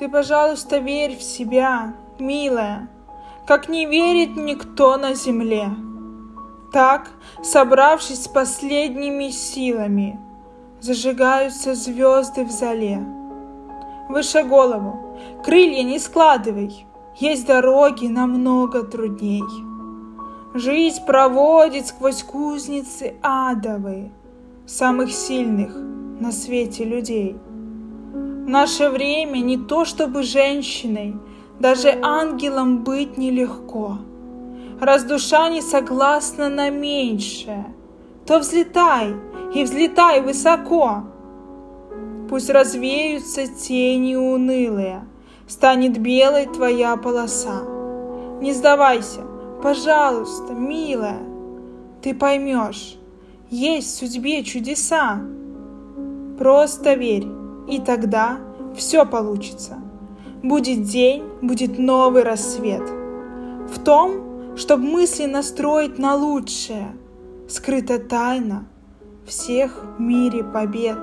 Ты, пожалуйста, верь в себя, милая, как не верит никто на земле. Так, собравшись с последними силами, зажигаются звезды в зале. Выше голову, крылья не складывай, есть дороги намного трудней. Жизнь проводит сквозь кузницы адовые самых сильных на свете людей. Наше время не то чтобы женщиной, даже ангелом быть нелегко. Раз душа не согласна на меньшее, то взлетай и взлетай высоко. Пусть развеются тени унылые, станет белой твоя полоса. Не сдавайся, Пожалуйста, милая, ты поймешь, есть в судьбе чудеса. Просто верь, и тогда все получится. Будет день, будет новый рассвет. В том, чтобы мысли настроить на лучшее, скрыта тайна всех в мире побед.